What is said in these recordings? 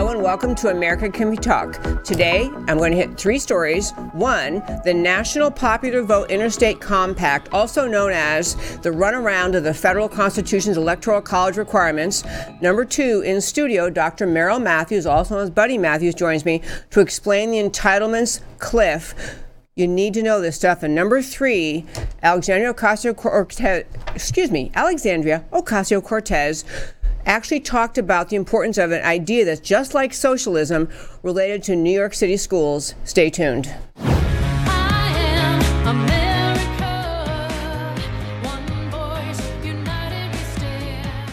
Hello and welcome to America Can We Talk. Today, I'm going to hit three stories. One, the National Popular Vote Interstate Compact, also known as the runaround of the federal Constitution's Electoral College requirements. Number two, in studio, Dr. Merrill Matthews, also known as Buddy Matthews, joins me to explain the entitlements cliff. You need to know this stuff. And number three, Alexandria Ocasio Cortez, excuse me, Alexandria Ocasio Cortez actually talked about the importance of an idea that's just like socialism related to New York City schools. Stay tuned.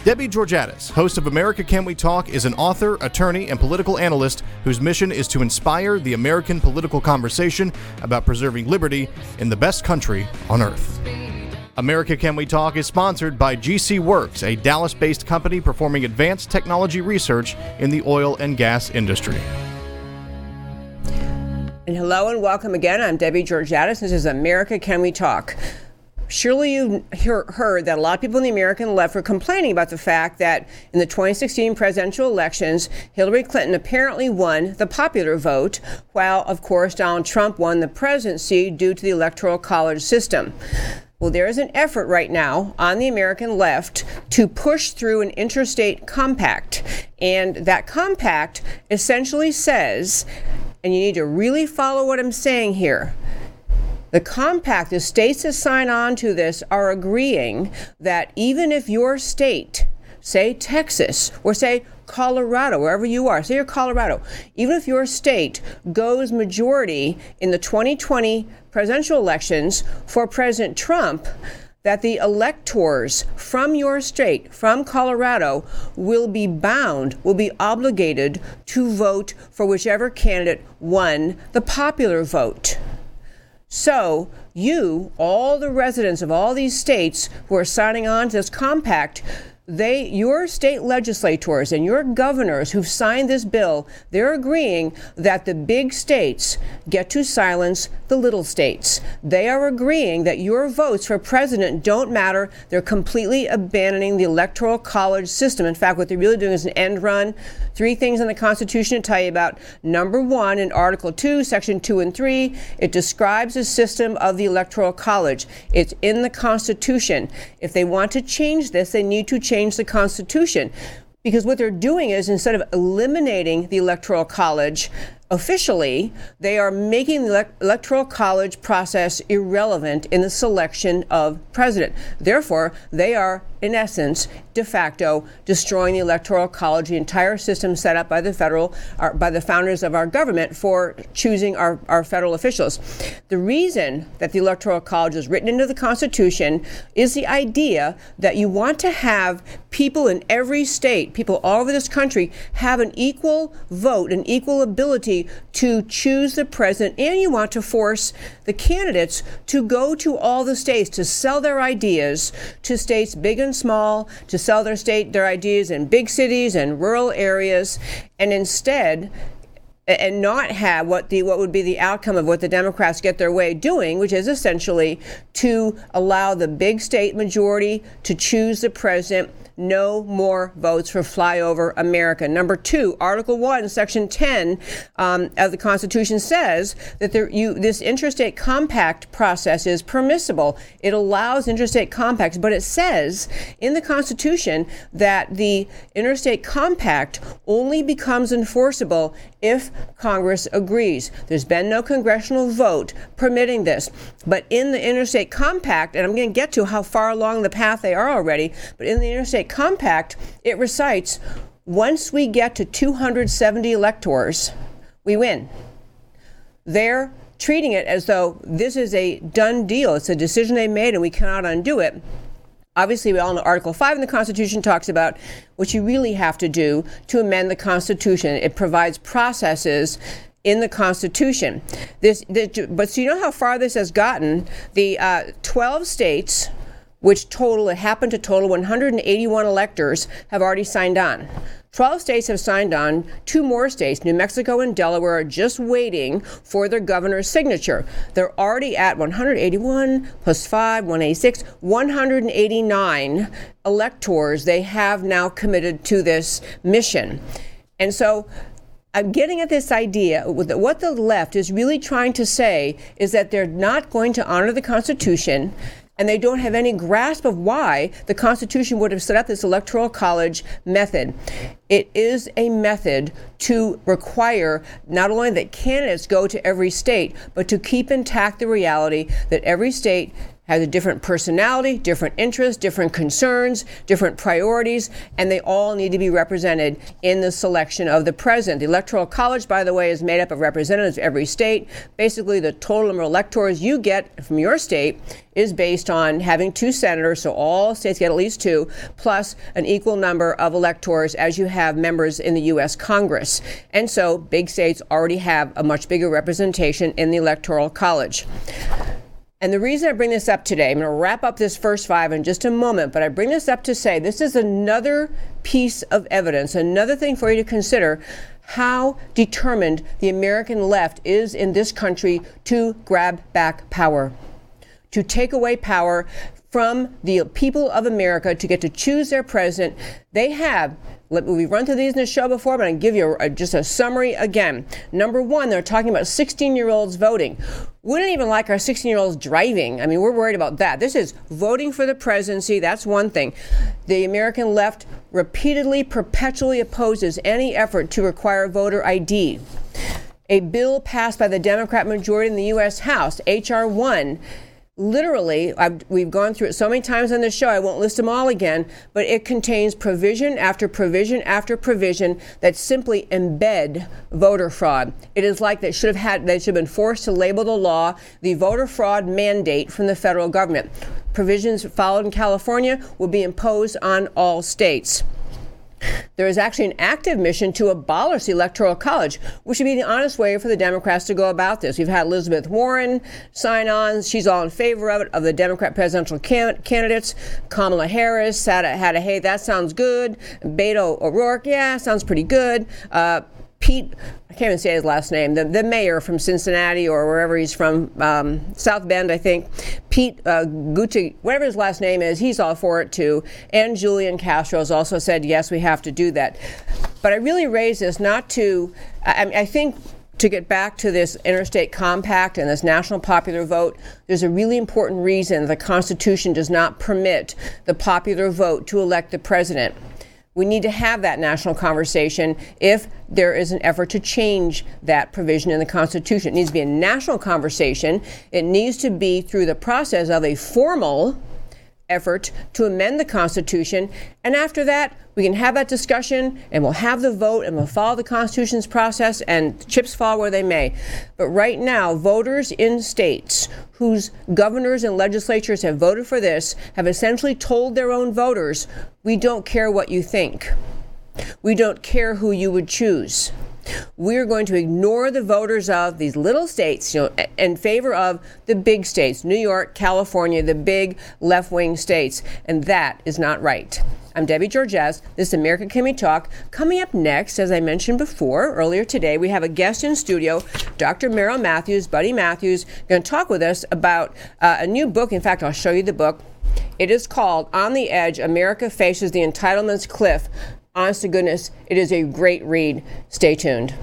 Debbie Georgatos, host of America Can We Talk, is an author, attorney, and political analyst whose mission is to inspire the American political conversation about preserving liberty in the best country on earth. America Can We Talk is sponsored by GC Works, a Dallas based company performing advanced technology research in the oil and gas industry. And hello and welcome again. I'm Debbie Georgatos. This is America Can We Talk. Surely you've heard that a lot of people in the American left were complaining about the fact that in the 2016 presidential elections, Hillary Clinton apparently won the popular vote, while, of course, Donald Trump won the presidency due to the Electoral College system. Well, there is an effort right now on the American left to push through an interstate compact. And that compact essentially says, and you need to really follow what I'm saying here. The compact, the states that sign on to this are agreeing that even if your state, say Texas, or say Colorado, wherever you are, say you're Colorado, even if your state goes majority in the 2020 presidential elections for President Trump, that the electors from your state, from Colorado, will be bound, will be obligated to vote for whichever candidate won the popular vote. So, you, all the residents of all these states who are signing on to this compact, they your state legislators and your governors who've signed this bill they're agreeing that the big states get to silence the little states. They are agreeing that your votes for president don't matter. They're completely abandoning the electoral college system. In fact what they're really doing is an end run. Three things in the constitution to tell you about. Number one in article 2 section 2 and 3 it describes the system of the electoral college. It's in the constitution. If they want to change this they need to change change the Constitution. Because what they're doing is instead of eliminating the Electoral College, officially, they are making the electoral college process irrelevant in the selection of president. Therefore, they are, in essence, de facto destroying the electoral college, the entire system set up by the federal, by the founders of our government for choosing our, our federal officials. The reason that the electoral college is written into the Constitution is the idea that you want to have people in every state, people all over this country, have an equal vote, an equal ability to choose the president, and you want to force the candidates to go to all the states to sell their ideas to states big and small, to sell their state their ideas in big cities and rural areas, and instead and not have what the what would be the outcome of what the Democrats get their way doing, which is essentially to allow the big state majority to choose the president no more votes for flyover America. Number two, Article 1, Section 10 um, of the Constitution says that there, you, this interstate compact process is permissible. It allows interstate compacts, but it says in the Constitution that the interstate compact only becomes enforceable if Congress agrees. There's been no congressional vote permitting this. But in the Interstate Compact, and I'm going to get to how far along the path they are already, but in the Interstate Compact, it recites once we get to 270 electors, we win. They're treating it as though this is a done deal. It's a decision they made and we cannot undo it. Obviously, we all know Article 5 in the Constitution talks about what you really have to do to amend the Constitution. It provides processes in the Constitution. This, this, but so you know how far this has gotten? The uh, 12 states, which total, it happened to total 181 electors, have already signed on. 12 states have signed on. Two more states, New Mexico and Delaware, are just waiting for their governor's signature. They're already at 181 plus 5, 186, 189 electors they have now committed to this mission. And so I'm getting at this idea. that What the left is really trying to say is that they're not going to honor the Constitution and they don't have any grasp of why the Constitution would have set up this electoral college method. It is a method to require not only that candidates go to every state, but to keep intact the reality that every state has a different personality, different interests, different concerns, different priorities, and they all need to be represented in the selection of the president. The Electoral College, by the way, is made up of representatives of every state. Basically, the total number of electors you get from your state is based on having two senators, so all states get at least two, plus an equal number of electors as you have members in the U.S. Congress. And so big states already have a much bigger representation in the Electoral College. And the reason I bring this up today, I'm going to wrap up this first five in just a moment, but I bring this up to say this is another piece of evidence, another thing for you to consider how determined the American left is in this country to grab back power, to take away power from the people of America to get to choose their president. They have We've run through these in the show before, but to give you a, just a summary again. Number one, they're talking about 16 year olds voting. We don't even like our 16 year olds driving. I mean, we're worried about that. This is voting for the presidency. That's one thing. The American left repeatedly, perpetually opposes any effort to require voter ID. A bill passed by the Democrat majority in the U.S. House, H.R. 1, literally, I've, we've gone through it so many times on this show, I won't list them all again, but it contains provision after provision after provision that simply embed voter fraud. It is like they should have had, they should have been forced to label the law the voter fraud mandate from the federal government. Provisions followed in California will be imposed on all states. There is actually an active mission to abolish the Electoral College, which would be the honest way for the Democrats to go about this. We've had Elizabeth Warren sign on. She's all in favor of it, of the Democrat presidential can- candidates. Kamala Harris had a, had a, hey, that sounds good. Beto O'Rourke, yeah, sounds pretty good. Uh, Pete, I can't even say his last name, the, the mayor from Cincinnati or wherever he's from, um, South Bend, I think. Pete uh, Gucci, whatever his last name is, he's all for it too. And Julian Castro has also said, yes, we have to do that. But I really raise this not to, I, I think to get back to this interstate compact and this national popular vote, there's a really important reason the Constitution does not permit the popular vote to elect the president. We need to have that national conversation if there is an effort to change that provision in the Constitution. It needs to be a national conversation. It needs to be through the process of a formal effort to amend the Constitution. And after that, we can have that discussion and we'll have the vote and we'll follow the Constitution's process and chips fall where they may. But right now, voters in states whose governors and legislatures have voted for this have essentially told their own voters, we don't care what you think. We don't care who you would choose. We're going to ignore the voters of these little states you know, in favor of the big states, New York, California, the big left wing states. And that is not right. I'm Debbie Georges. This is America Can We Talk. Coming up next, as I mentioned before earlier today, we have a guest in studio, Dr. Merrill Matthews, Buddy Matthews, going to talk with us about uh, a new book. In fact, I'll show you the book. It is called On the Edge America Faces the Entitlements Cliff honest to goodness, it is a great read. Stay tuned.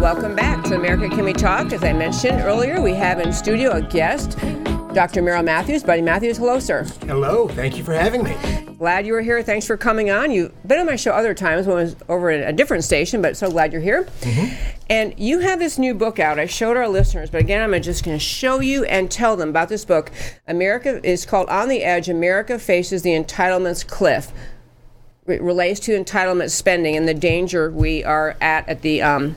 Welcome back to America Can We Talk. As I mentioned earlier, we have in studio a guest, Dr. Merrill Matthews. Buddy Matthews, hello, sir. Hello, thank you for having me. Glad you were here. Thanks for coming on. You've been on my show other times when I was over at a different station, but so glad you're here. Mm-hmm. And you have this new book out. I showed our listeners, but again, I'm just going to show you and tell them about this book. America is called On the Edge America Faces the Entitlements Cliff. It relates to entitlement spending and the danger we are at at the um,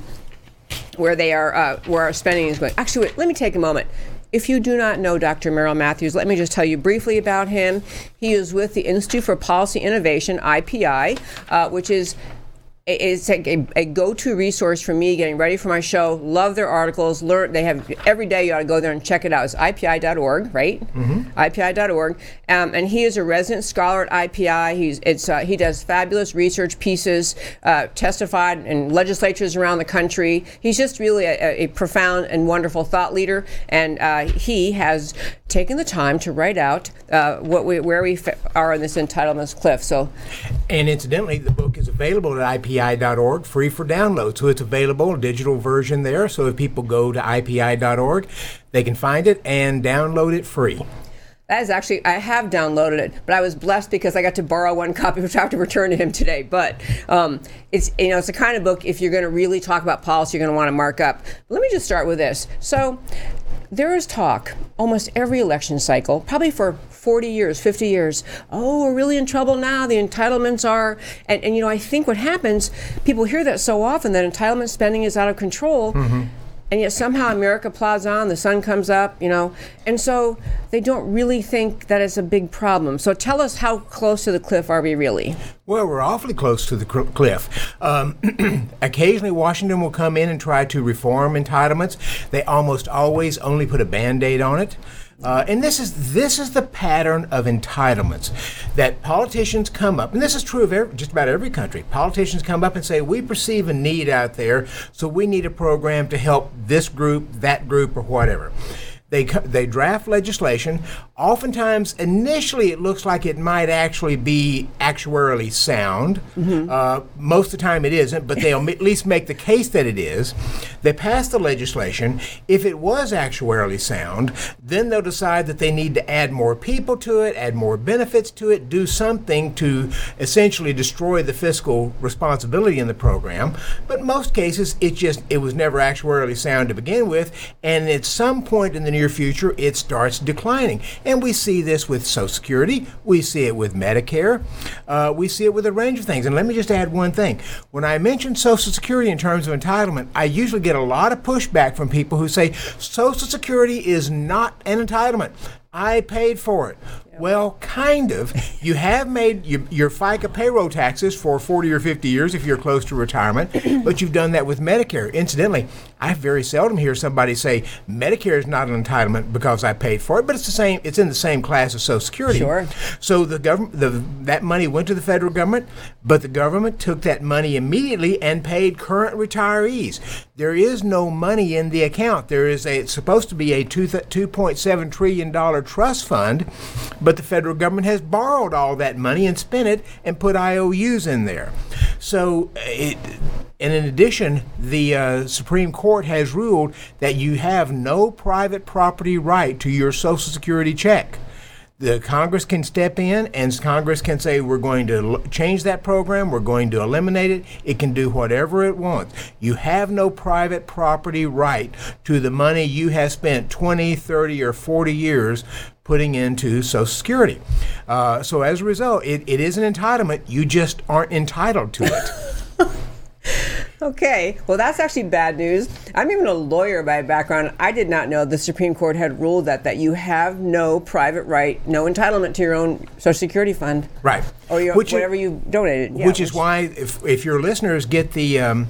where they are uh, where our spending is going. Actually, wait, let me take a moment. If you do not know Dr. Merrill Matthews, let me just tell you briefly about him. He is with the Institute for Policy Innovation, IPI, uh, which is it's like a, a, go-to resource for me getting ready for my show. Love their articles. Learn they have every day. You ought to go there and check it out. It's IPI.org, right? Mm-hmm. IPI.org, um, and he is a resident scholar at IPI. He's it's uh, he does fabulous research pieces, uh, testified in legislatures around the country. He's just really a, a profound and wonderful thought leader, and uh, he has taken the time to write out uh, what we, where we are on this entitlements cliff. So, and incidentally, the book is available at IPI ipi.org, free for download. So it's available, a digital version there. So if people go to ipi.org, they can find it and download it free. That is actually, I have downloaded it, but I was blessed because I got to borrow one copy, which I have to return to him today. But um, it's, you know, it's the kind of book, if you're going to really talk about policy, you're going to want to mark up. But let me just start with this. So there is talk almost every election cycle, probably for 40 years, 50 years. Oh, we're really in trouble now. The entitlements are, and, and you know, I think what happens, people hear that so often that entitlement spending is out of control. Mm-hmm and yet somehow America plods on, the sun comes up, you know, and so they don't really think that it's a big problem. So tell us how close to the cliff are we really? Well, we're awfully close to the cliff. Um, occasionally, Washington will come in and try to reform entitlements. They almost always only put a band aid on it. Uh, and this is this is the pattern of entitlements that politicians come up, and this is true of every, just about every country. Politicians come up and say, "We perceive a need out there, so we need a program to help this group, that group, or whatever." They, they draft legislation. Oftentimes, initially, it looks like it might actually be actuarially sound. Mm-hmm. Uh, most of the time, it isn't, but they'll at least make the case that it is. They pass the legislation. If it was actuarially sound, then they'll decide that they need to add more people to it, add more benefits to it, do something to essentially destroy the fiscal responsibility in the program. But most cases, it just it was never actuarially sound to begin with, and at some point in the near future, it starts declining. And we see this with Social Security, we see it with Medicare, uh, we see it with a range of things. And let me just add one thing. When I mention Social Security in terms of entitlement, I usually get a lot of pushback from people who say Social Security is not an entitlement. I paid for it. Well, kind of. You have made your, your, FICA payroll taxes for 40 or 50 years if you're close to retirement, but you've done that with Medicare. Incidentally, I very seldom hear somebody say Medicare is not an entitlement because I paid for it, but it's the same. It's in the same class as Social Security. Sure. So the government, the, that money went to the federal government, but the government took that money immediately and paid current retirees. There is no money in the account. There is a it's supposed to be a two 2.7 trillion dollar trust fund but the federal government has borrowed all that money and spent it and put IOUs in there. So, it, and in addition, the uh, Supreme Court has ruled that you have no private property right to your Social Security check the Congress can step in and Congress can say we're going to change that program, we're going to eliminate it. It can do whatever it wants. You have no private property right to the money you have spent 20, 30, or 40 years putting into Social Security. Uh, so as a result, it, it is an entitlement. You just aren't entitled to it. Okay, well, that's actually bad news. I'm even a lawyer by background. I did not know the Supreme Court had ruled that that you have no private right, no entitlement to your own Social Security fund, right, or your, which whatever you donated. Yeah, which, which, is why, if, if your listeners get the um,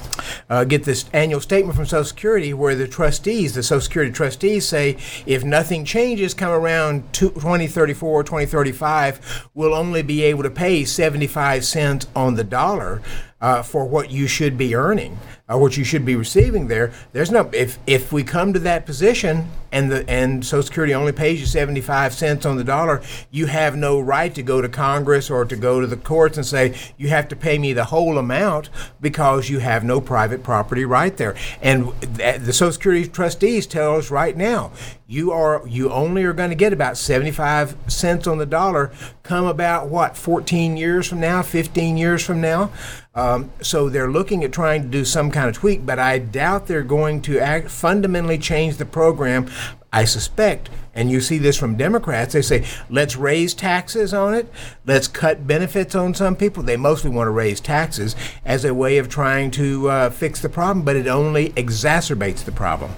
uh, get this annual statement from Social Security, where the trustees, the Social Security trustees, say if nothing changes, come around 2034, 2035, we'll only be able to pay 75 cents on the dollar uh, for what you should be earning uh, what you should be receiving there. There's no if if we come to that position and the and Social Security only pays you 75 cents on the dollar, you have no right to go to Congress or to go to the courts and say you have to pay me the whole amount because you have no private property right there. And the Social Security trustees tell us right now, you are you only are going to get about 75 cents on the dollar come about what 14 years from now 15 years from now um, so they're looking at trying to do some kind of tweak, but I doubt they're going to act, fundamentally change the program. I suspect, and you see this from Democrats, they say, let's raise taxes on it, let's cut benefits on some people. They mostly want to raise taxes as a way of trying to uh, fix the problem, but it only exacerbates the problem.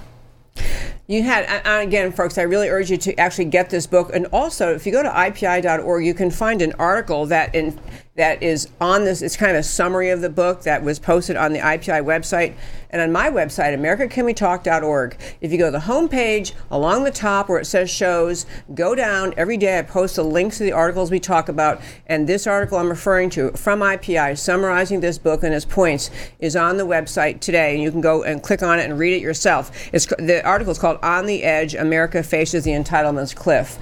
You had, again, folks, I really urge you to actually get this book. And also, if you go to IPI.org, you can find an article that in that is on this. It's kind of a summary of the book that was posted on the IPI website and on my website, AmericaCanWeTalk.org. If you go to the homepage along the top where it says shows, go down. Every day I post the links to the articles we talk about. And this article I'm referring to from IPI, summarizing this book and its points, is on the website today. And you can go and click on it and read it yourself. It's, the article is called On the Edge America Faces the Entitlements Cliff.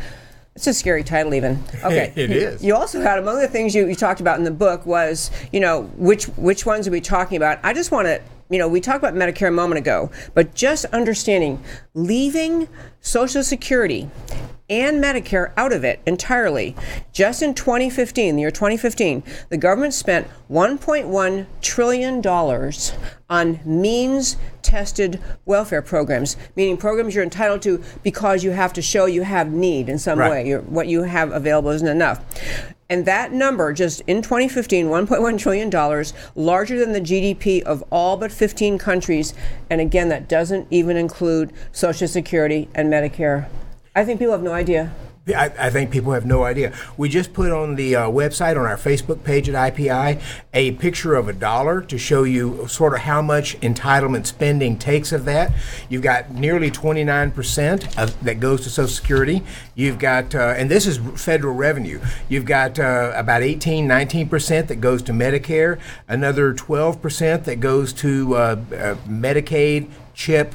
It's a scary title, even. Okay, it is. You also had among the things you, you talked about in the book was, you know, which which ones are we talking about? I just want to, you know, we talked about Medicare a moment ago, but just understanding leaving Social Security and Medicare out of it entirely. Just in 2015, the year 2015, the government spent 1.1 trillion dollars on means tested welfare programs, meaning programs you're entitled to because you have to show you have need in some Right. way. You're, what you have available isn't enough. And that number, just in 2015, $1.1 trillion, larger than the GDP of all but 15 countries. And again, that doesn't even include Social Security and Medicare. I think people have no idea. I, I think people have no idea. We just put on the uh, website on our Facebook page at IPI a picture of a dollar to show you sort of how much entitlement spending takes of that. You've got nearly 29% of, that goes to Social Security. You've got, uh, and this is federal revenue, you've got uh, about 18, 19% that goes to Medicare, another 12% that goes to uh, uh, Medicaid, CHIP,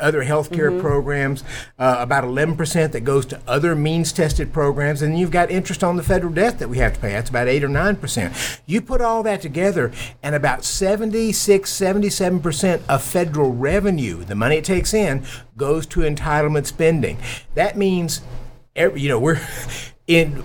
other healthcare programs, uh, about 11% that goes to other means tested programs, and you've got interest on the federal debt that we have to pay. That's about 8 or 9%. You put all that together, and about 76, 77% of federal revenue, the money it takes in, goes to entitlement spending. That means, every, you know, we're in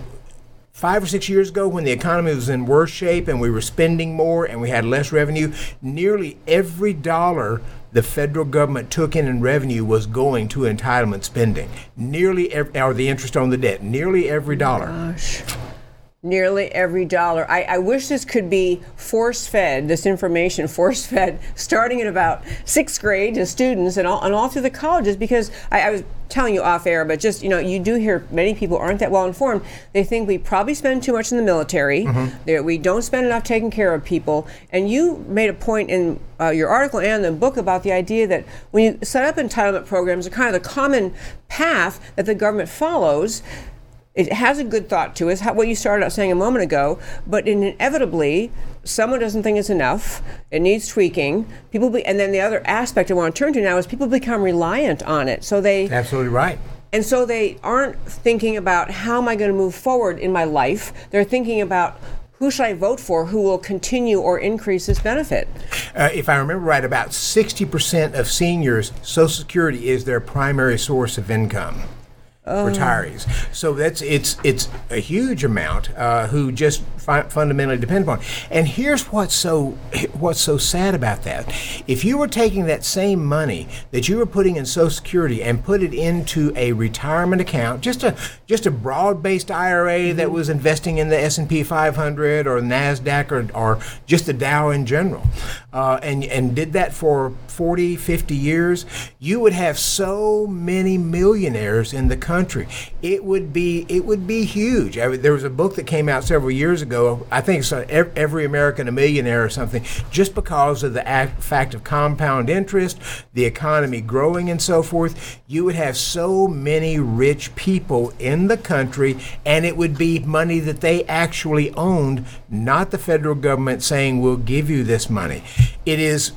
five or six years ago when the economy was in worse shape and we were spending more and we had less revenue, nearly every dollar the federal government took in in revenue was going to entitlement spending. Nearly every, or the interest on the debt, nearly every oh dollar. Gosh. Nearly every dollar. I, I wish this could be force fed, this information force fed, starting in about sixth grade to students and all, and all through the colleges because I, I was telling you off air, but just, you know, you do hear many people aren't that well informed. They think we probably spend too much in the military, that we don't spend enough taking care of people. And you made a point in uh, your article and the book about the idea that when you set up entitlement programs, are kind of the common path that the government follows it has a good thought to it. What you started out saying a moment ago, but inevitably, someone doesn't think it's enough. It needs tweaking. People, be, and then the other aspect I want to turn to now is people become reliant on it. So they, Absolutely right. and so they aren't thinking about how am I going to move forward in my life. They're thinking about who should I vote for who will continue or increase this benefit. Uh, if I remember right, about 60% of seniors, Social Security is their primary source of income. Retirees, so that's it's it's a huge amount uh, who just fi- fundamentally depend upon. And here's what's so what's so sad about that: if you were taking that same money that you were putting in Social Security and put it into a retirement account, just a just a broad-based IRA that was investing in the S&P 500 or Nasdaq or, or just the Dow in general, uh, and and did that for 40, 50 years, you would have so many millionaires in the country. It would be it would be huge. I mean, there was a book that came out several years ago. I think it's uh, Every American a Millionaire or something, just because of the act, fact of compound interest, the economy growing, and so forth. You would have so many rich people in the country, and it would be money that they actually owned, not the federal government saying we'll give you this money. It is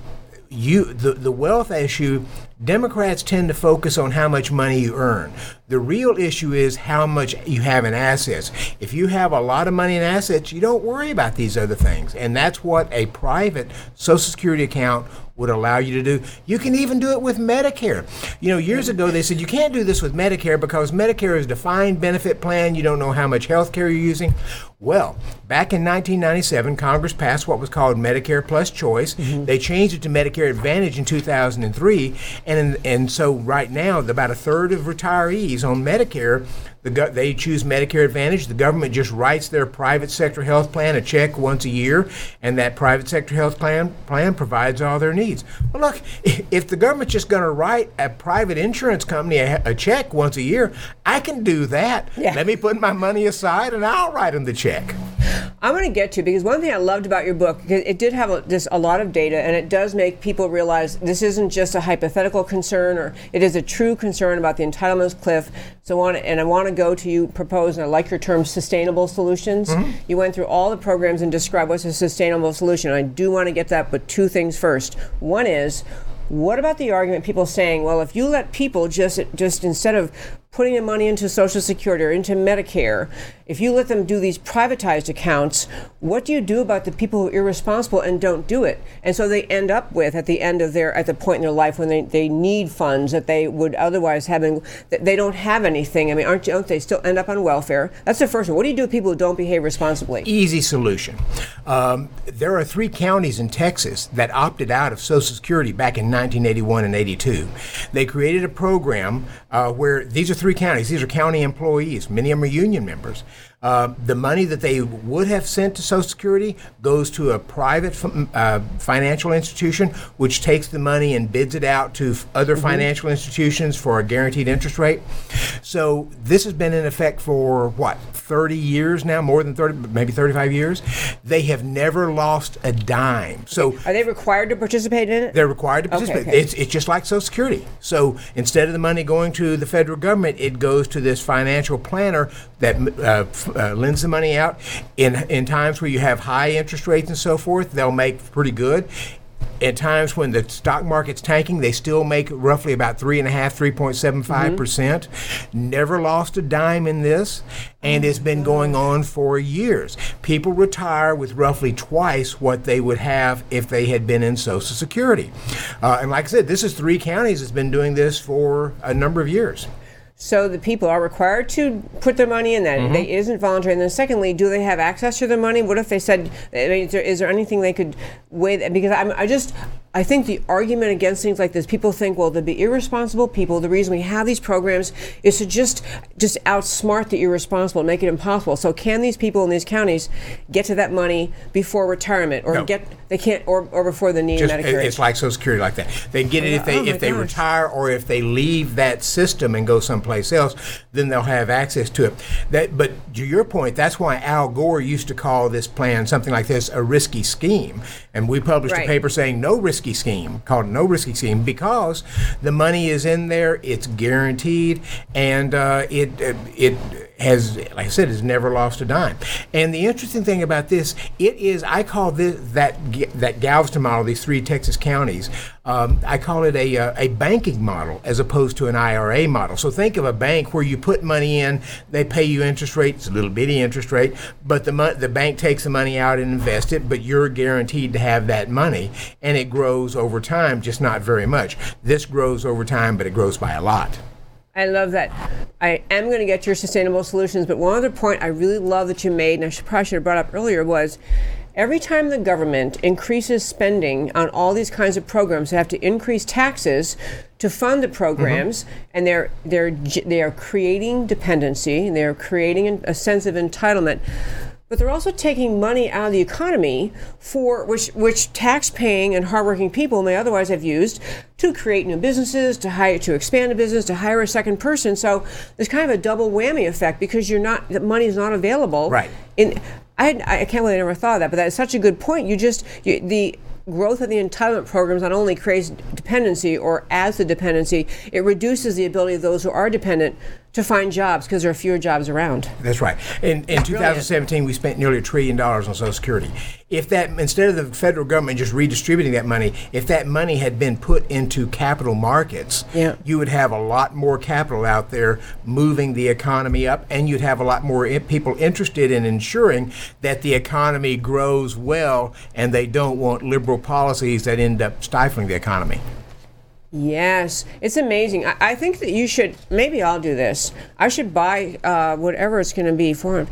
you the, the wealth issue democrats tend to focus on how much money you earn the real issue is how much you have in assets. If you have a lot of money in assets you don't worry about these other things. And that's what a private social security account would allow you to do. You can even do it with medicare. You know years ago they said you can't do this with medicare because medicare is a defined benefit plan. You don't know how much health care you're using. Well back in 1997 congress passed what was called medicare plus choice. Mm-hmm. They changed it to medicare advantage in 2003 and and so right now about a third of retirees on medicare the go- they choose Medicare Advantage. The government just writes their private sector health plan a check once a year, and that private sector health plan plan provides all their needs. Well, look, if the government's just going to write a private insurance company a, a check once a year, I can do that. Yeah. Let me put my money aside, and I'll write them the check. I'm going to get to because one thing I loved about your book it did have a, just a lot of data and it does make people realize this isn't just a hypothetical concern or it is a true concern about the entitlements cliff. So I want to, and I want to go to you propose and I like your term sustainable solutions. Mm-hmm. You went through all the programs and described what's a sustainable solution. I do want to get that, but two things first. One is what about the argument people saying, well, if you let people just just instead of putting the money into Social Security or into Medicare, if you let them do these privatized accounts, what do you do about the people who are irresponsible and don't do it? And so they end up with, at the end of their, at the point in their life when they, they need funds that they would otherwise have, that they don't have anything. I mean, aren't, don't they still end up on welfare? That's the first one. What do you do with people who don't behave responsibly? Easy solution. Um, there are three counties in Texas that opted out of Social Security back in 1981 and 82. They created a program uh, where these are three counties. These are county employees. Many of them are union members. Uh, the money that they would have sent to Social Security goes to a private uh, financial institution, which takes the money and bids it out to f- other mm-hmm. financial institutions for a guaranteed interest rate. So this has been in effect for what 30 years now, more than 30, maybe 35 years. They have never lost a dime. So are they required to participate in it? They're required to participate. Okay, okay. It's, it's just like Social Security. So instead of the money going to the federal government, it goes to this financial planner that uh, uh, lends the money out in in times where you have high interest rates and so forth. They'll make pretty good. At times when the stock market's tanking, they still make roughly about three and a half, three point seven five percent. Never lost a dime in this, and it's been going on for years. People retire with roughly twice what they would have if they had been in Social Security. Uh, and like I said, this is three counties that's been doing this for a number of years. So the people are required to put their money in that. Mm-hmm. It isn't voluntary. And then secondly, do they have access to their money? What if they said, I mean, is there, is there anything they could weigh? Because I'm, I just, I think the argument against things like this, people think, well, to be irresponsible people, the reason we have these programs is to just just outsmart the irresponsible, and make it impossible. So can these people in these counties get to that money before retirement, or no. get they can't, or, or before the need just, Medicare? It's like Social Security, like that. They get it if they oh if they retire or if they leave that system and go someplace else, then they'll have access to it. That, but to your point, that's why Al Gore used to call this plan something like this a risky scheme, and we published right. a paper saying no risk risky scheme called no risky scheme because the money is in there, it's guaranteed, and uh, it it has, like I said, has never lost a dime. And the interesting thing about this, it is, I call this that that Galveston model, these three Texas counties, um, I call it a, uh, a banking model as opposed to an IRA model. So think of a bank where you put money in, they pay you interest rate, it's a little bitty interest rate, but the mo- the bank takes the money out and invests it, but you're guaranteed to have that money, and it grows over time, just not very much. This grows over time, but it grows by a lot. I love that. I am going to get your sustainable solutions, but one other point I really love that you made, and I should, probably should have brought up earlier, was every time the government increases spending on all these kinds of programs, they have to increase taxes to fund the programs, mm-hmm. and they're they're they are creating dependency, and they're creating a sense of entitlement but they're also taking money out of the economy for which which tax-paying and hardworking people may otherwise have used to create new businesses, to hire to expand a business, to hire a second person. So there's kind of a double whammy effect because you're not the money is not available. Right. In I, I can't believe I never thought of that, but that's such a good point. You just you, the growth of the entitlement programs not only creates dependency or adds the dependency, it reduces the ability of those who are dependent to find jobs because there are fewer jobs around. That's right. In, in 2017, we spent nearly a trillion dollars on Social Security. If that, instead of the federal government just redistributing that money, if that money had been put into capital markets, yeah. you would have a lot more capital out there moving the economy up, and you'd have a lot more people interested in ensuring that the economy grows well and they don't want liberal policies that end up stifling the economy. Yes, it's amazing. I, I, think that you should. Maybe I'll do this. I should buy uh, whatever it's going to be for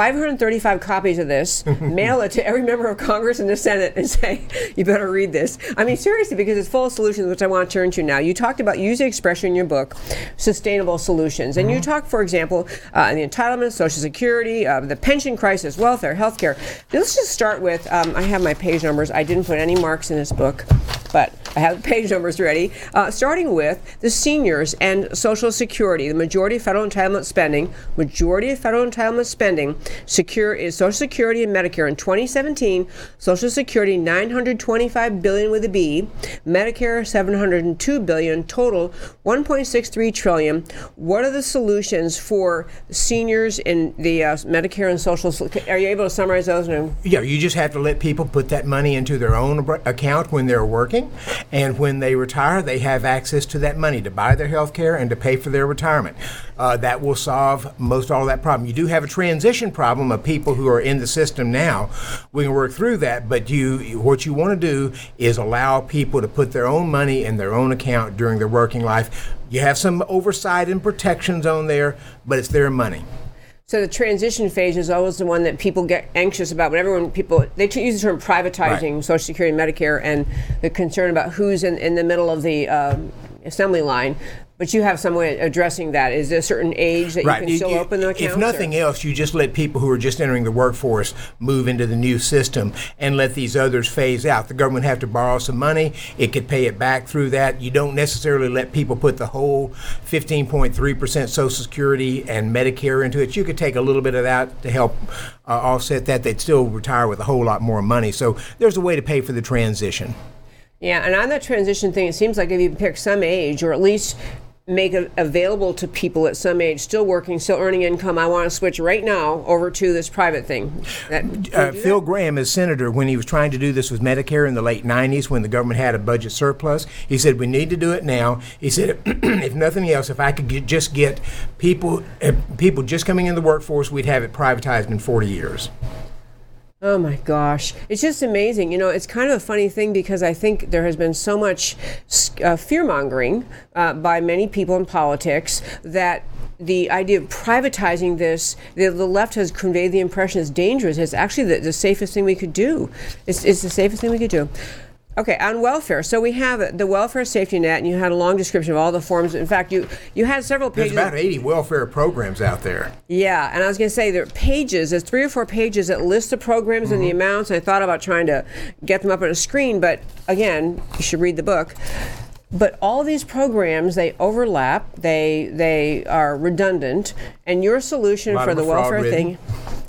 535 copies of this, mail it to every member of Congress and the Senate, and say, you better read this. I mean, seriously, because it's full of solutions, which I want to turn to now. You talked about, use the expression in your book, sustainable solutions. And mm-hmm. you talk, for example, uh, the entitlements, Social Security, uh, the pension crisis, welfare, healthcare. Let's just start with um, I have my page numbers. I didn't put any marks in this book, but I have page numbers ready. Uh, starting with the seniors and Social Security, the majority of federal entitlement spending, majority of federal entitlement spending secure is Social Security and Medicare. In 2017, Social Security 925 billion with a B, Medicare 702 billion total, 1.63 trillion. What are the solutions for seniors in the uh, Medicare and Social? Are you able to summarize those? No? Yeah, you just have to let people put that money into their own account when they're working, and when they retire, they have access to that money to buy their health care and to pay for their retirement. Uh, that will solve most all that problem. You do have a transition problem of people who are in the system now. We can work through that, but you what you want to do is allow people to put their own money in their own account during their working life. You have some oversight and protections on there, but it's their money. So the transition phase is always the one that people get anxious about. Whenever when people they use the term privatizing right. Social Security and Medicare, and the concern about who's in, in the middle of the um, assembly line. But you have some way of addressing that. Is there a certain age that right. you can still you, open the account? If nothing or? else, you just let people who are just entering the workforce move into the new system and let these others phase out. The government have to borrow some money. It could pay it back through that. You don't necessarily let people put the whole 15.3% Social Security and Medicare into it. You could take a little bit of that to help uh, offset that. They'd still retire with a whole lot more money. So there's a way to pay for the transition. Yeah, and on that transition thing, it seems like if you pick some age, or at least make it available to people at some age, still working, still earning income. I want to switch right now over to this private thing. That, uh, Phil Gramm, as senator, when he was trying to do this with Medicare in the late 90s, when the government had a budget surplus, he said, We need to do it now. He said, If nothing else, if I could get, just get people, uh, people just coming in the workforce, we'd have it privatized in 40 years. Oh my gosh. It's just amazing. You know, it's kind of a funny thing because I think there has been so much uh, fear mongering uh, by many people in politics that the idea of privatizing this, the, the, left has conveyed the impression it's dangerous. It's actually the, the safest thing we could do. It's, it's the safest thing we could do. Okay, on welfare. So we have the welfare safety net, and you had a long description of all the forms. In fact, you you had several pages. There's about 80 welfare programs out there. Yeah, and I was going to say there are pages. There's three or four pages that list the programs mm-hmm. and the mm-hmm. amounts. I thought about trying to get them up on a screen, but again, you should read the book. But all these programs they overlap. They they are redundant, and your solution for the welfare thing.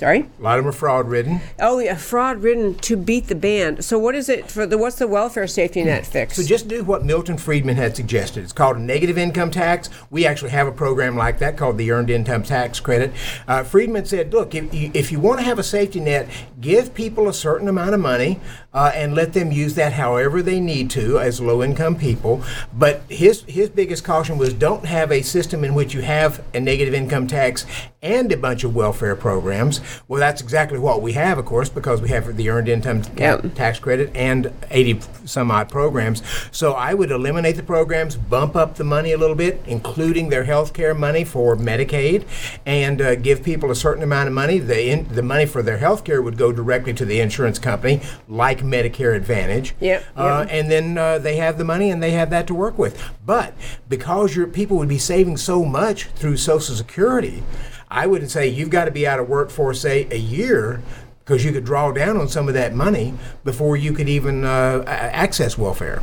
Sorry? A lot of them are fraud ridden. Oh, yeah, fraud ridden to beat the band. So, what is it for the what's the welfare safety net fix? So, just do what Milton Friedman had suggested. It's called a negative income tax. We actually have a program like that called the Earned Income Tax Credit. Uh, Friedman said, look, if you, if you want to have a safety net, give people a certain amount of money uh, and let them use that however they need to as low income people. But his, his biggest caution was don't have a system in which you have a negative income tax and a bunch of welfare programs well, that's exactly what we have, of course, because we have the earned income yep. tax credit and 80 some odd programs. So I would eliminate the programs, bump up the money a little bit, including their health care money for Medicaid, and uh, give people a certain amount of money. The, in, the money for their health care would go directly to the insurance company, like Medicare Advantage. Yep. Uh, yep. And then uh, they have the money and they have that to work with. But because your people would be saving so much through Social Security, I would say you've got to be out of work for, say, a year because you could draw down on some of that money before you could even uh, access welfare.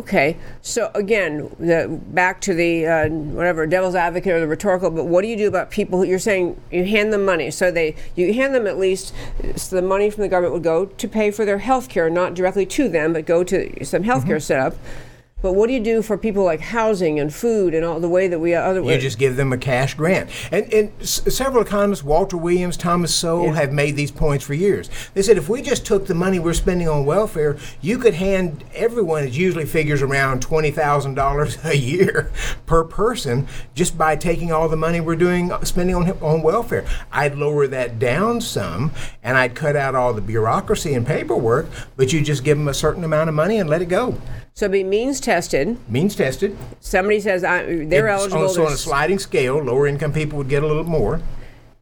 Okay, so again, the, back to the uh, whatever devil's advocate or the rhetorical. But what do you do about people who you're saying you hand them money? So they you hand them at least so the money from the government would go to pay for their health care, not directly to them, but go to some health care mm-hmm. setup. But what do you do for people like housing and food and all the way that we other You just give them a cash grant. And, and s- several economists, Walter Williams, Thomas Sowell, yeah. have made these points for years. They said if we just took the money we're spending on welfare, you could hand everyone, it usually figures around $20,000 a year per person, just by taking all the money we're doing uh, spending on, on welfare. I'd lower that down some and I'd cut out all the bureaucracy and paperwork, but you just give them a certain amount of money and let it go. So be means tested. Means tested. Somebody says I, they're it's eligible. So on a sliding scale, lower income people would get a little more.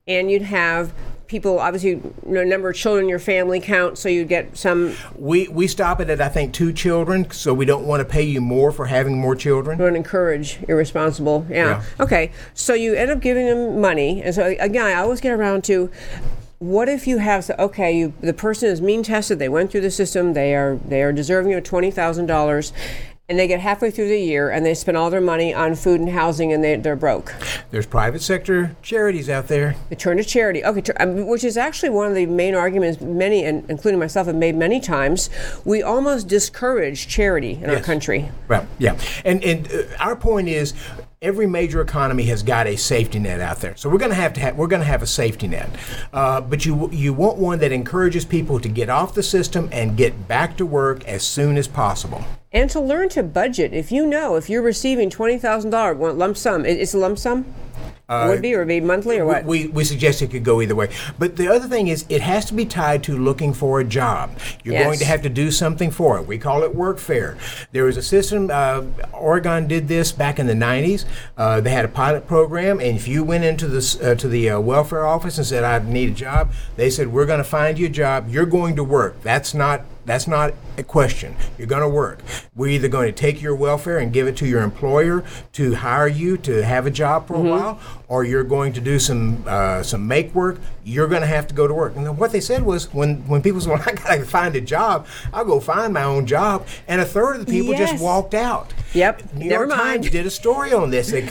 And you'd have people obviously you know, number of children in your family count so you get some we we stop it at i think two children so we don't want to pay you more for having more children we want to encourage irresponsible yeah. yeah okay so you end up giving them money and so again i always get around to what if you have so okay you the person is mean tested they went through the system they are they are deserving of $20000 and they get halfway through the year and they spend all their money on food and housing and they, they're broke. There's private sector charities out there. They turn to charity. Okay, um, which is actually one of the main arguments many, and including myself, have made many times. We almost discourage charity in our country. right yeah, and and uh, our point is. Every major economy has got a safety net out there, so we're going to have to have we're going to have a safety net, uh, but you you want one that encourages people to get off the system and get back to work as soon as possible. And to learn to budget. If you know, if you're receiving $20,000 one lump sum, it's a lump sum? It would be, or be monthly, or what? We, we suggest it could go either way. But the other thing is, it has to be tied to looking for a job. You're Yes. going to have to do something for it. We call it workfare. There was a system, uh, Oregon did this back in the 90s. Uh, they had a pilot program, and if you went into this, uh, to the uh, welfare office and said, I need a job, they said, We're going to find you a job. You're going to work. That's not that's not question. You're going to work. We're either going to take your welfare and give it to your employer to hire you to have a job for a while, or you're going to do some uh, some make work. You're going to have to go to work. And what they said was, when when people said, "Well, I got to find a job," I'll go find my own job, and a third of the people Yes. just walked out. Yep. New Never York mind. Times did a story on this, They-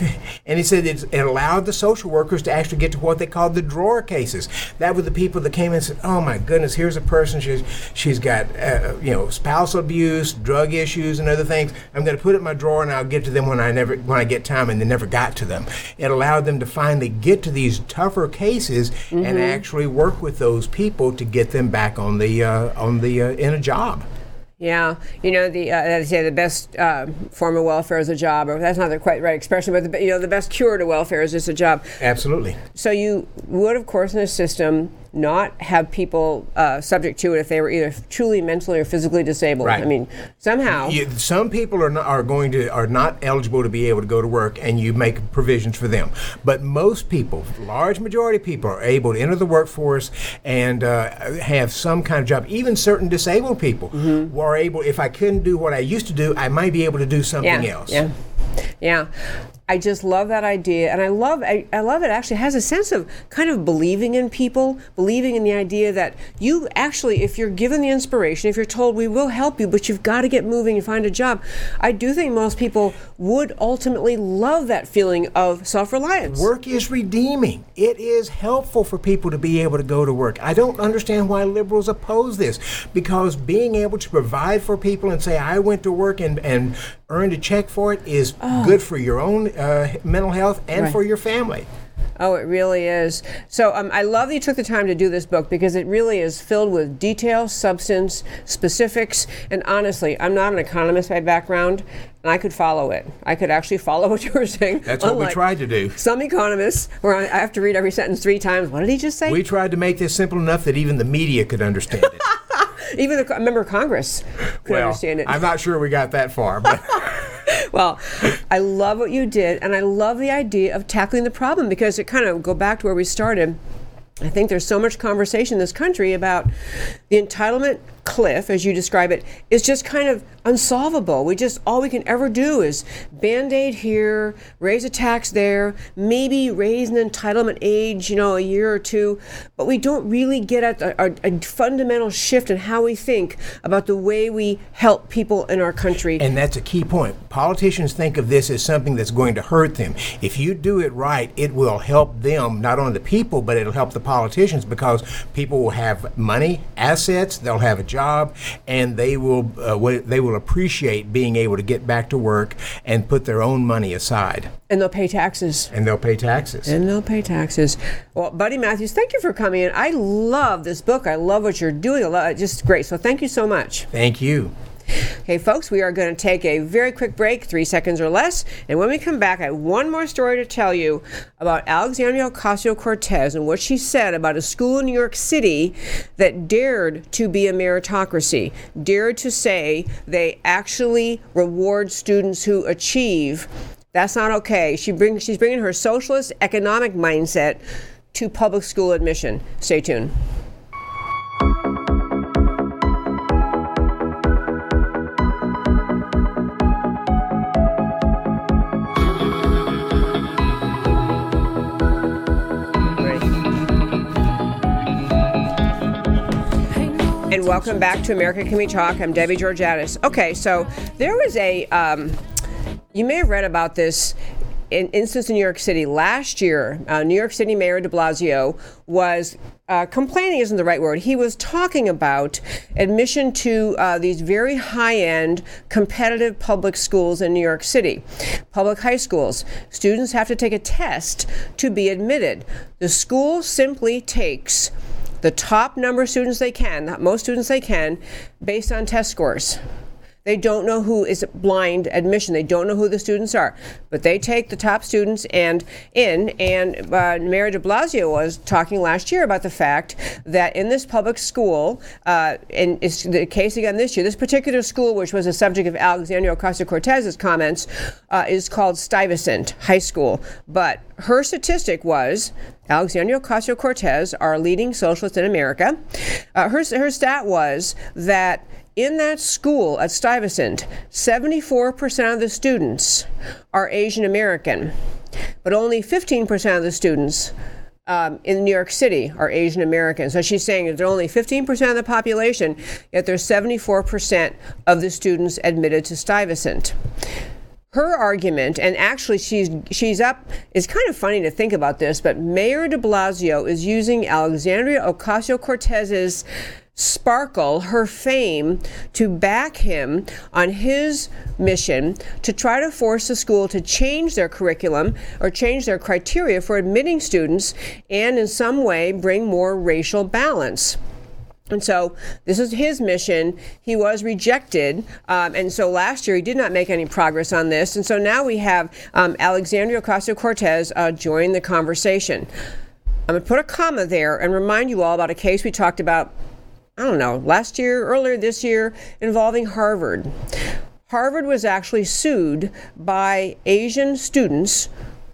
and he said it, it allowed the social workers to actually get to what they called the drawer cases. That were the people that came in and said, "Oh my goodness, here's a person. She's she's got uh, you know spousal abuse, drug issues, and other things. I'm going to put it in my drawer, and I'll get to them when I never when I get time." And they never got to them. It allowed them to finally get to these tougher cases and actually work with those people to get them back on the uh, on the uh, in a job. Yeah, you know the uh, they say the best uh, form of welfare is a job, or that's not the quite right expression, but the, you know the best cure to welfare is just a job. Absolutely. So you would, of course, in a system not have people uh, subject to it if they were either truly mentally or physically disabled. Right. I mean, somehow. You, some people are not, are going to are not eligible to be able to go to work, and you make provisions for them. But most people, large majority of people, are able to enter the workforce and uh, have some kind of job. Even certain disabled people Mm-hmm. who are able. If I couldn't do what I used to do, I might be able to do something yeah, else. Yeah. Yeah. I just love that idea, and I love I, I love it. Actually, has a sense of kind of believing in people, believing in the idea that you actually, if you're given the inspiration, if you're told we will help you, but you've got to get moving and find a job. I do think most people would ultimately love that feeling of self-reliance. Work is redeeming. It is helpful for people to be able to go to work. I don't understand why liberals oppose this because being able to provide for people and say, I went to work and, and earned a check for it is oh. good for your own uh, uh, mental health and. Right. for your family. Oh, it really is. So um, I love that you took the time to do this book because it really is filled with detail, substance, specifics, and honestly, I'm not an economist by background, and I could follow it. I could actually follow what you were saying. That's what we tried to do. Some economists, where I have to read every sentence three times. What did he just say? We tried to make this simple enough that even the media could understand it. Even a member of Congress could well, understand it. I'm not sure we got that far, but Well, I love what you did, and I love the idea of tackling the problem because it kind of go back to where we started. I think there's so much conversation in this country about the entitlement cliff, as you describe it, is just kind of unsolvable. We just all we can ever do is band-aid here, raise a tax there, maybe raise an entitlement age, you know, a year or two, but we don't really get at a, a, a fundamental shift in how we think about the way we help people in our country. And that's a key point. Politicians think of this as something that's going to hurt them. If you do it right, it will help them, not only the people, but it'll help the politicians because people will have money, assets, they'll have a job, and they will uh, wa- they will appreciate being able to get back to work and put their own money aside, and they'll pay taxes. and they'll pay taxes. And they'll pay taxes. Well, Buddy Matthews, thank you for coming in. I love this book. I love what you're doing. I love, it's just great. So thank you so much. Thank you. Okay, folks, we are going to take a very quick break, three seconds or less. And when we come back, I have one more story to tell you about Alexandria Ocasio Cortez and what she said about a school in New York City that dared to be a meritocracy, dared to say they actually reward students who achieve. That's not okay. She brings, she's bringing her socialist economic mindset to public school admission. Stay tuned. Welcome back to America Can We Talk? I'm Debbie Georgatos. Okay, so there was a, um, you may have read about this in, instance in New York City last year. Uh, New York City Mayor de Blasio was uh, complaining isn't the right word. He was talking about admission to uh, these very high end competitive public schools in New York City, public high schools. Students have to take a test to be admitted. The school simply takes the top number of students they can, the most students they can, based on test scores. They don't know who is blind admission. They don't know who the students are, but they take the top students and in. And uh, De Blasio was talking last year about the fact that in this public school, uh, and it's the case again this year. This particular school, which was the subject of Alexandria Ocasio Cortez's comments, uh, is called Stuyvesant High School. But her statistic was Alexandria Ocasio Cortez, our leading socialist in America. Uh, her, her stat was that in that school at Stuyvesant, 74% of the students are Asian American, but only 15% of the students um, in New York City are Asian American. So she's saying that they're only 15% of the population, yet there's 74% of the students admitted to Stuyvesant her argument, and actually she's she's up. It's kind of funny to think about this, but Mayor De Blasio is using Alexandria Ocasio Cortez's sparkle, her fame, to back him on his mission to try to force the school to change their curriculum or change their criteria for admitting students and in some way bring more racial balance. And so this is his mission. He was rejected. Um, and so last year he did not make any progress on this. And so now we have um, Alexandria Ocasio Cortez uh, join the conversation. I'm going to put a comma there and remind you all about a case we talked about I don't know, last year, earlier this year, involving Harvard. Harvard was actually sued by Asian students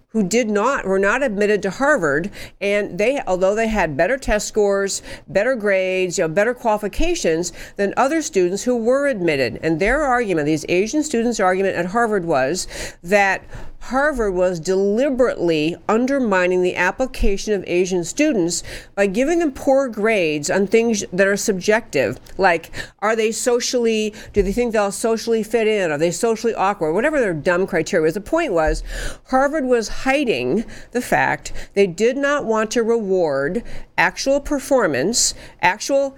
who did not were not admitted to Harvard and they although they had better test scores, better grades, you know, better qualifications than other students who were admitted. And their argument, these Asian students' argument at Harvard was that Harvard was deliberately undermining the application of Asian students by giving them poor grades on things that are subjective, like are they socially, do they think they'll socially fit in? Are they socially awkward? Whatever their dumb criteria was. The point was, Harvard was hiding the fact they did not want to reward actual performance, actual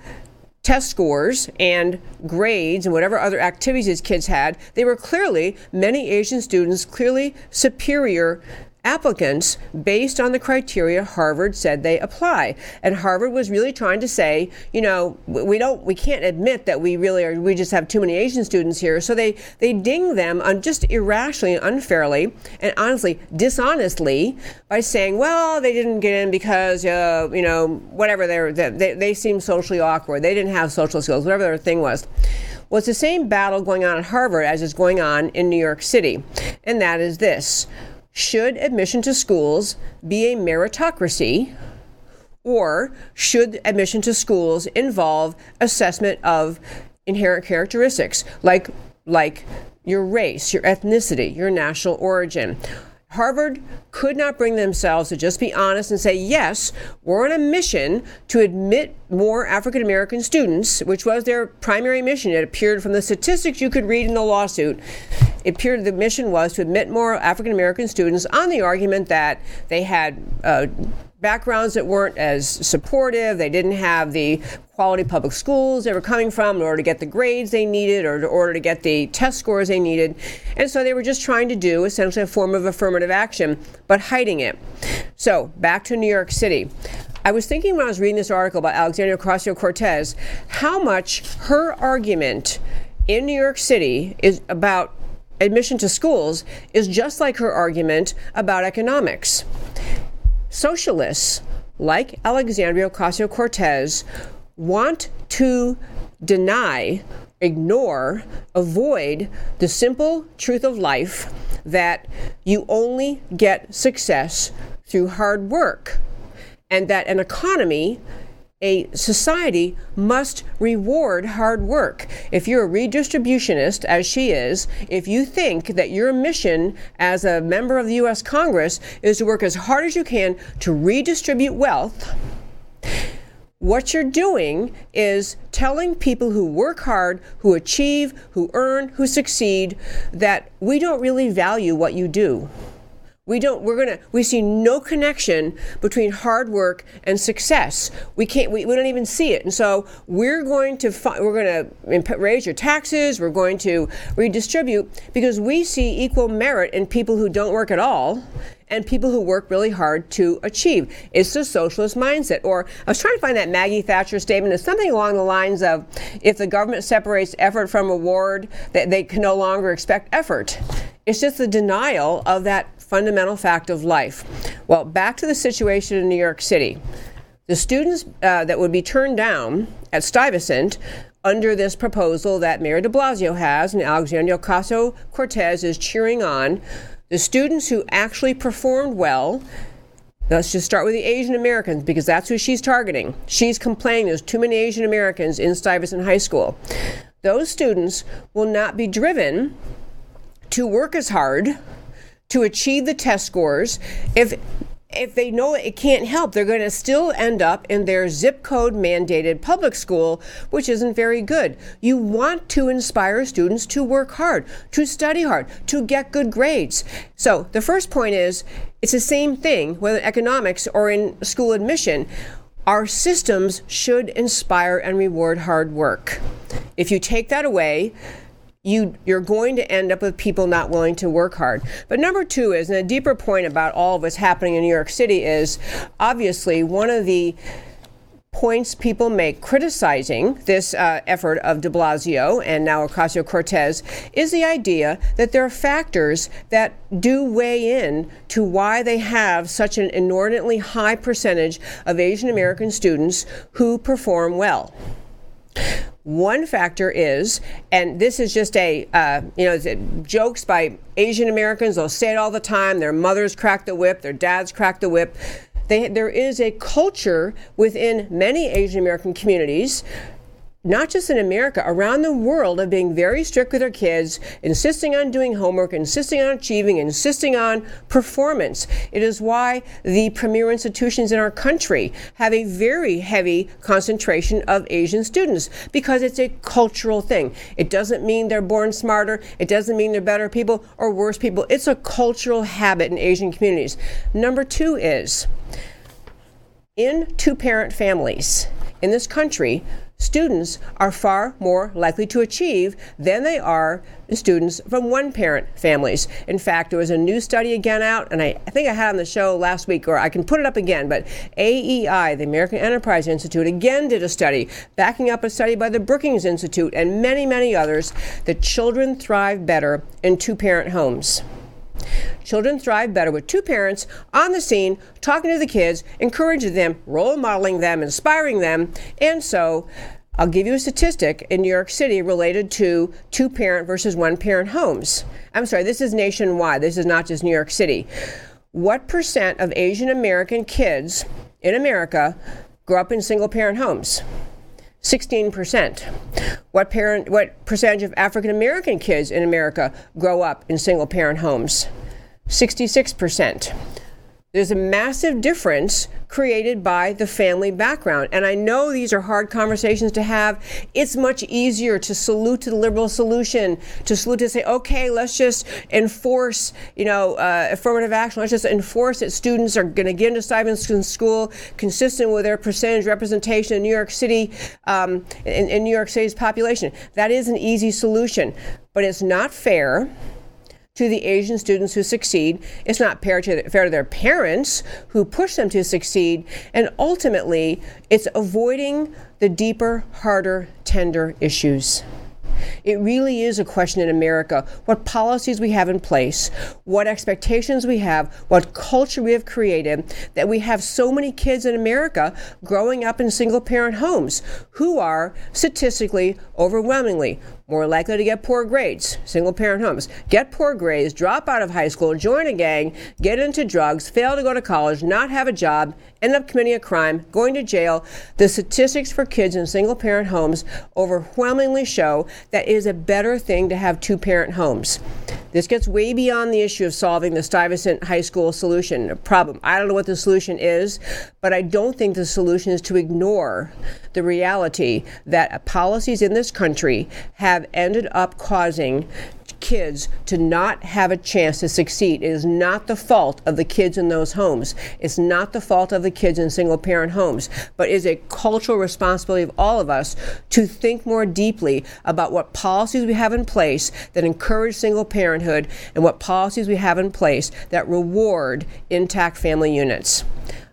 test scores and grades and whatever other activities these kids had, they were clearly, many Asian students, clearly superior applicants based on the criteria Harvard said they apply. And Harvard was really trying to say, you know, we don't we can't admit that we really are we just have too many Asian students here. So they they ding them on just irrationally and unfairly and honestly dishonestly by saying, well, they didn't get in because uh, you know, whatever they're they they seem socially awkward. They didn't have social skills, whatever their thing was. Well, it's the same battle going on at Harvard as is going on in New York City. And that is this should admission to schools be a meritocracy? Or should admission to schools involve assessment of inherent characteristics like, like your race, your ethnicity, your national origin? Harvard could not bring themselves to just be honest and say, yes, we're on a mission to admit more African American students, which was their primary mission. It appeared from the statistics you could read in the lawsuit. It appeared the mission was to admit more African American students on the argument that they had uh, backgrounds that weren't as supportive. They didn't have the quality public schools they were coming from in order to get the grades they needed or in order to get the test scores they needed. And so they were just trying to do essentially a form of affirmative action, but hiding it. So back to New York City. I was thinking when I was reading this article about Alexandria Ocasio Cortez, how much her argument in New York City is about admission to schools is just like her argument about economics. Socialists, like Alexandria Ocasio Cortez, want to deny, ignore, avoid the simple truth of life that you only get success through hard work and that an economy a society must reward hard work. If you're a redistributionist, as she is, if you think that your mission as a member of the U.S. Congress is to work as hard as you can to redistribute wealth, what you're doing is telling people who work hard, who achieve, who earn, who succeed, that we don't really value what you do. We don't, we're gonna, we see no connection between hard work and success. We can't, we, we don't even see it. And so we're going to, fi- we're gonna raise your taxes, we're going to redistribute because we see equal merit in people who don't work at all and people who work really hard to achieve. It's the socialist mindset. Or I was trying to find that Maggie Thatcher statement. It's something along the lines of if the government separates effort from reward, that they can no longer expect effort. It's just the denial of that fundamental fact of life. Well, back to the situation in New York City. The students uh, that would be turned down at Stuyvesant under this proposal that Mayor de Blasio has and Alexandria Ocasio Cortez is cheering on the students who actually performed well, let's just start with the Asian Americans because that's who she's targeting. She's complaining there's too many Asian Americans in Stuyvesant High School. Those students will not be driven to work as hard to achieve the test scores if if they know it can't help, they're going to still end up in their zip code mandated public school, which isn't very good. You want to inspire students to work hard, to study hard, to get good grades. So the first point is it's the same thing, whether economics or in school admission. Our systems should inspire and reward hard work. If you take that away, you you're going to end up with people not willing to work hard. But number two is, and a deeper point about all of what's happening in New York City is obviously one of the points people make criticizing this uh, effort of de Blasio and now Ocasio Cortez is the idea that there are factors that do weigh in to why they have such an inordinately high percentage of Asian American students who perform well. One factor is, and this is just a, uh, you know, jokes by Asian Americans. They'll say it all the time. Their mothers crack the whip, their dads crack the whip. They, there is a culture within many Asian American communities not just in America, around the world of being very strict with their kids, insisting on doing homework, insisting on achieving, insisting on performance. It is why the premier institutions in our country have a very heavy concentration of Asian students because it's a cultural thing. It doesn't mean they're born smarter, it doesn't mean they're better people or worse people. It's a cultural habit in Asian communities. Number two is in two parent families in this country, students are far more likely to achieve than they are students from one parent families. In fact, there was a new study again out, and I, I, think I had on the show last week, or I can put it up again, but AEI, the American Enterprise Institute, again did a study backing up a study by the Brookings Institute and many, many others that children thrive better in two parent homes. Children thrive better with two parents on the scene, talking to the kids, encouraging them, role modeling them, inspiring them. And so, I'll give you a statistic in New York City related to two parent versus one parent homes. I'm sorry, this is nationwide, this is not just New York City. What percent of Asian American kids in America grow up in single parent homes? 16%. What parent what percentage of African American kids in America grow up in single parent homes? 66%. There's a massive difference created by the family background. And I know these are hard conversations to have. It's much easier to salute to the liberal solution, to salute to say, okay, let's just enforce, you know, uh, affirmative action. Let's just enforce that students are going to get into Stuyvesant School consistent with their percentage representation in New York City, um, in, in New York City's population. That is an easy solution, but it's not fair to the Asian students who succeed. It's not fair to, fair to their parents who push them to succeed. And ultimately, it's avoiding the deeper, harder, tender issues. It really is a question in America what policies we have in place, what expectations we have, what culture we have created, that we have so many kids in America growing up in single parent homes who are statistically overwhelmingly more likely to get poor grades, single parent homes, get poor grades, drop out of high school, join a gang, get into drugs, fail to go to college, not have a job, end up committing a crime, going to jail. The statistics for kids in single parent homes overwhelmingly show that it is a better thing to have two parent homes. This gets way beyond the issue of solving the Stuyvesant High School solution problem. I don't know what the solution is, but I don't think the solution is to ignore the reality that policies in this country have ended up causing kids to not have a chance to succeed. It is not the fault of the kids in those homes. It's not the fault of the kids in single parent homes, but is a cultural responsibility of all of us to think more deeply about what policies we have in place that encourage single parenthood and what policies we have in place that reward intact family units.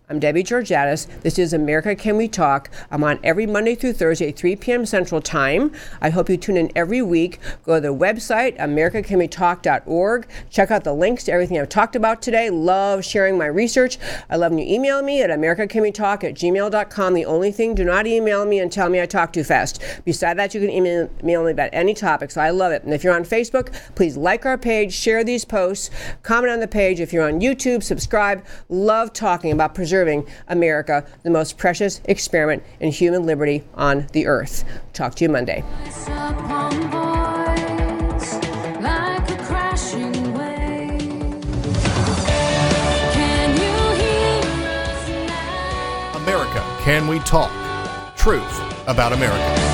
I'm Debbie Georgatos. This is America Can We Talk. I'm on every Monday through Thursday, 3 p.m. Central Time. I hope you tune in every week. Go to the website, americacanwetalk.org. Check out the links to everything I've talked about today. Love sharing my research. I love when you email me at americacanwetalk at gmail.com. The only thing, do not email me and tell me I talk too fast. Beside that, you can email me about any topic, so I love it. And if you're on Facebook, please like our page, share these posts, comment on the page. If you're on YouTube, subscribe. Love talking about preserving preserving America, the most precious experiment in human liberty on the earth. Talk to you Monday. America, can we talk? Truth about America.